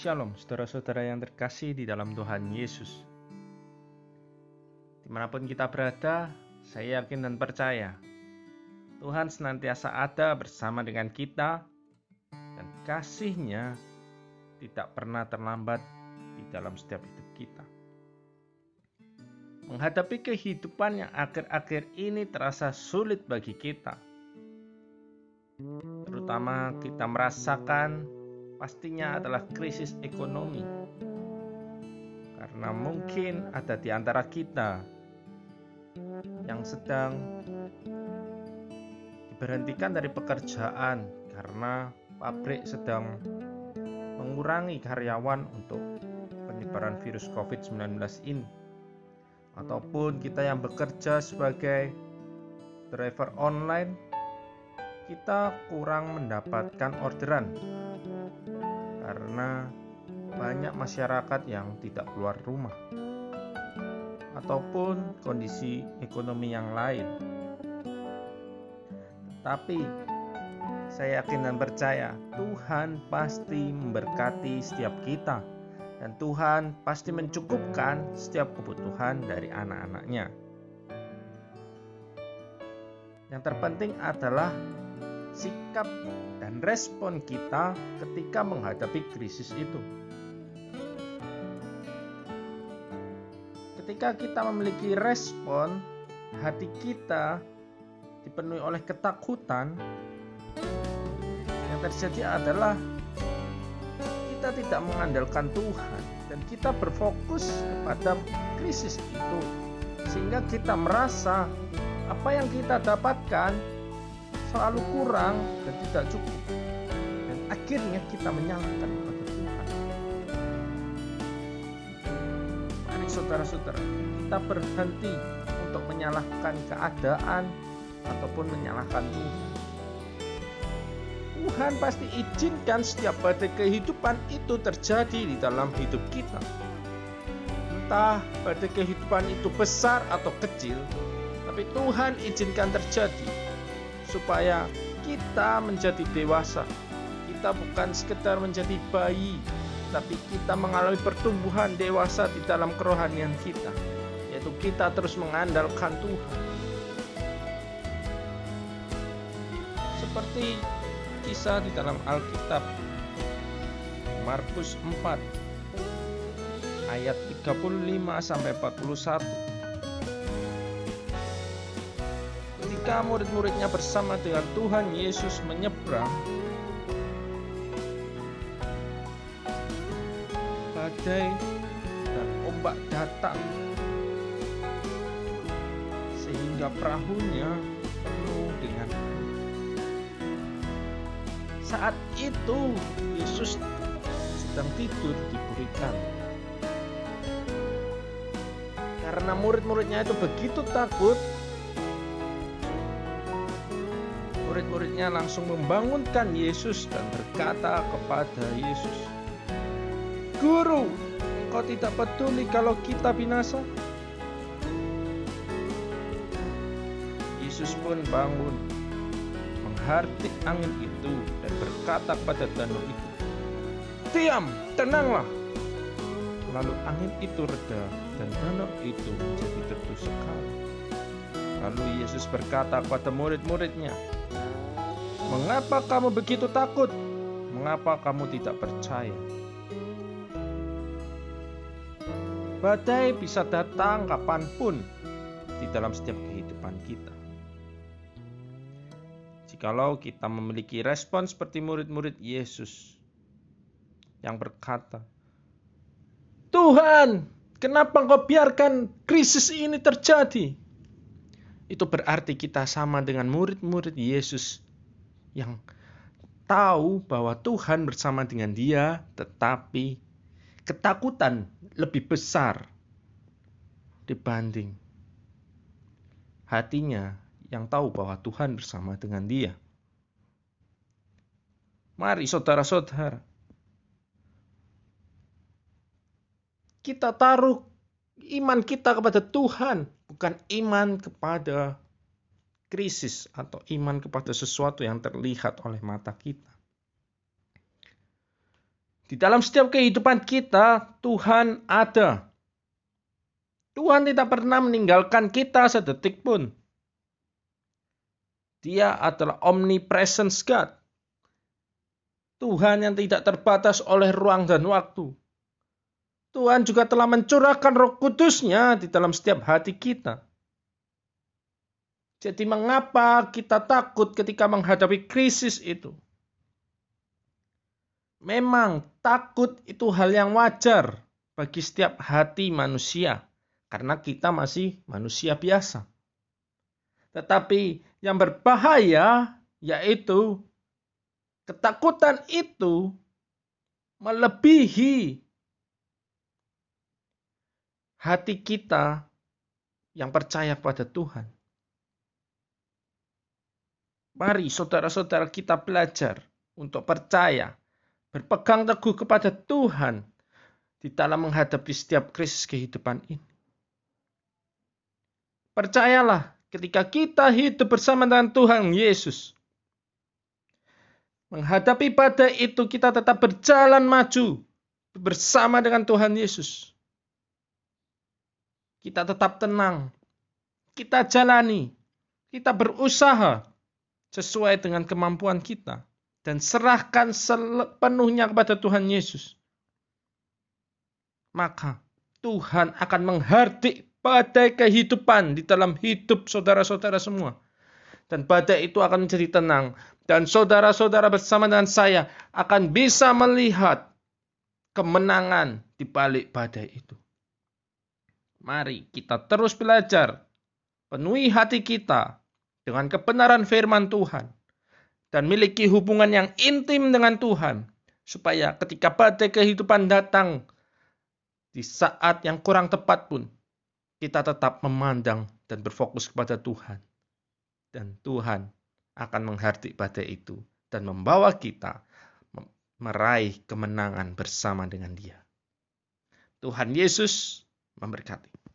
Shalom, saudara-saudara yang terkasih di dalam Tuhan Yesus. Di mana pun kita berada, saya yakin dan percaya Tuhan senantiasa ada bersama dengan kita dan kasihnya tidak pernah terlambat di dalam setiap hidup kita. Menghadapi kehidupan yang akhir-akhir ini terasa sulit bagi kita, terutama kita merasakan pastinya adalah krisis ekonomi. Karena mungkin ada di antara kita yang sedang diberhentikan dari pekerjaan karena pabrik sedang mengurangi karyawan untuk penyebaran virus COVID-19 ini. Ataupun kita yang bekerja sebagai driver online, kita kurang mendapatkan orderan karena banyak masyarakat yang tidak keluar rumah ataupun kondisi ekonomi yang lain. Tapi saya yakin dan percaya Tuhan pasti memberkati setiap kita dan Tuhan pasti mencukupkan setiap kebutuhan dari anak-anaknya. Yang terpenting adalah sikap dan respon kita ketika menghadapi krisis itu. Ketika kita memiliki respon, hati kita dipenuhi oleh ketakutan, yang terjadi adalah kita tidak mengandalkan Tuhan dan kita berfokus kepada krisis itu sehingga kita merasa apa yang kita dapatkan selalu kurang dan tidak cukup. Dan akhirnya kita menyalahkan kepada Tuhan. Mari saudara-saudara, kita berhenti untuk menyalahkan keadaan ataupun menyalahkan Tuhan. Tuhan pasti izinkan setiap badai kehidupan itu terjadi di dalam hidup kita. Entah badai kehidupan itu besar atau kecil, tapi Tuhan izinkan terjadi supaya kita menjadi dewasa. Kita bukan sekedar menjadi bayi, tapi kita mengalami pertumbuhan dewasa di dalam kerohanian kita, yaitu kita terus mengandalkan Tuhan. Seperti kisah di dalam Alkitab Markus 4 ayat 35 sampai 41 ketika murid-muridnya bersama dengan Tuhan Yesus menyeberang, badai dan ombak datang, sehingga perahunya penuh dengan. Saat itu Yesus sedang tidur di buritan. Karena murid-muridnya itu begitu takut, murid-muridnya langsung membangunkan Yesus dan berkata kepada Yesus, "Guru, engkau tidak peduli kalau kita binasa?" Yesus pun bangun, menghardik angin itu dan berkata kepada danau itu, "Diam, tenanglah." Lalu angin itu reda dan danau itu menjadi teduh sekali. Lalu Yesus berkata kepada murid-muridnya, Mengapa kamu begitu takut? Mengapa kamu tidak percaya? Badai bisa datang kapan pun di dalam setiap kehidupan kita. Jikalau kita memiliki respon seperti murid-murid Yesus yang berkata, Tuhan, kenapa engkau biarkan krisis ini terjadi? Itu berarti kita sama dengan murid-murid Yesus yang tahu bahwa Tuhan bersama dengan dia, tetapi ketakutan lebih besar dibanding hatinya yang tahu bahwa Tuhan bersama dengan dia. Mari saudara-saudara, kita taruh iman kita kepada Tuhan, bukan iman kepada krisis atau iman kepada sesuatu yang terlihat oleh mata kita. Di dalam setiap kehidupan kita, Tuhan ada. Tuhan tidak pernah meninggalkan kita sedetik pun. Dia adalah omnipresence God. Tuhan yang tidak terbatas oleh ruang dan waktu. Tuhan juga telah mencurahkan roh kudusnya di dalam setiap hati kita. Jadi mengapa kita takut ketika menghadapi krisis itu? Memang takut itu hal yang wajar bagi setiap hati manusia karena kita masih manusia biasa. Tetapi yang berbahaya yaitu ketakutan itu melebihi hati kita yang percaya pada Tuhan. Mari saudara-saudara kita belajar untuk percaya berpegang teguh kepada Tuhan di dalam menghadapi setiap krisis kehidupan ini. Percayalah, ketika kita hidup bersama dengan Tuhan Yesus, menghadapi badai itu kita tetap berjalan maju bersama dengan Tuhan Yesus. Kita tetap tenang, kita jalani, kita berusaha sesuai dengan kemampuan kita dan serahkan sepenuhnya kepada Tuhan Yesus, maka Tuhan akan menghardik badai kehidupan di dalam hidup saudara-saudara semua. Dan badai itu akan menjadi tenang. Dan saudara-saudara bersama dengan saya akan bisa melihat kemenangan di balik badai itu. Mari kita terus belajar. Penuhi hati kita dengan kebenaran firman Tuhan dan miliki hubungan yang intim dengan Tuhan, supaya ketika badai kehidupan datang di saat yang kurang tepat pun, kita tetap memandang dan berfokus kepada Tuhan, dan Tuhan akan menghardik badai itu dan membawa kita meraih kemenangan bersama dengan Dia. Tuhan Yesus memberkati.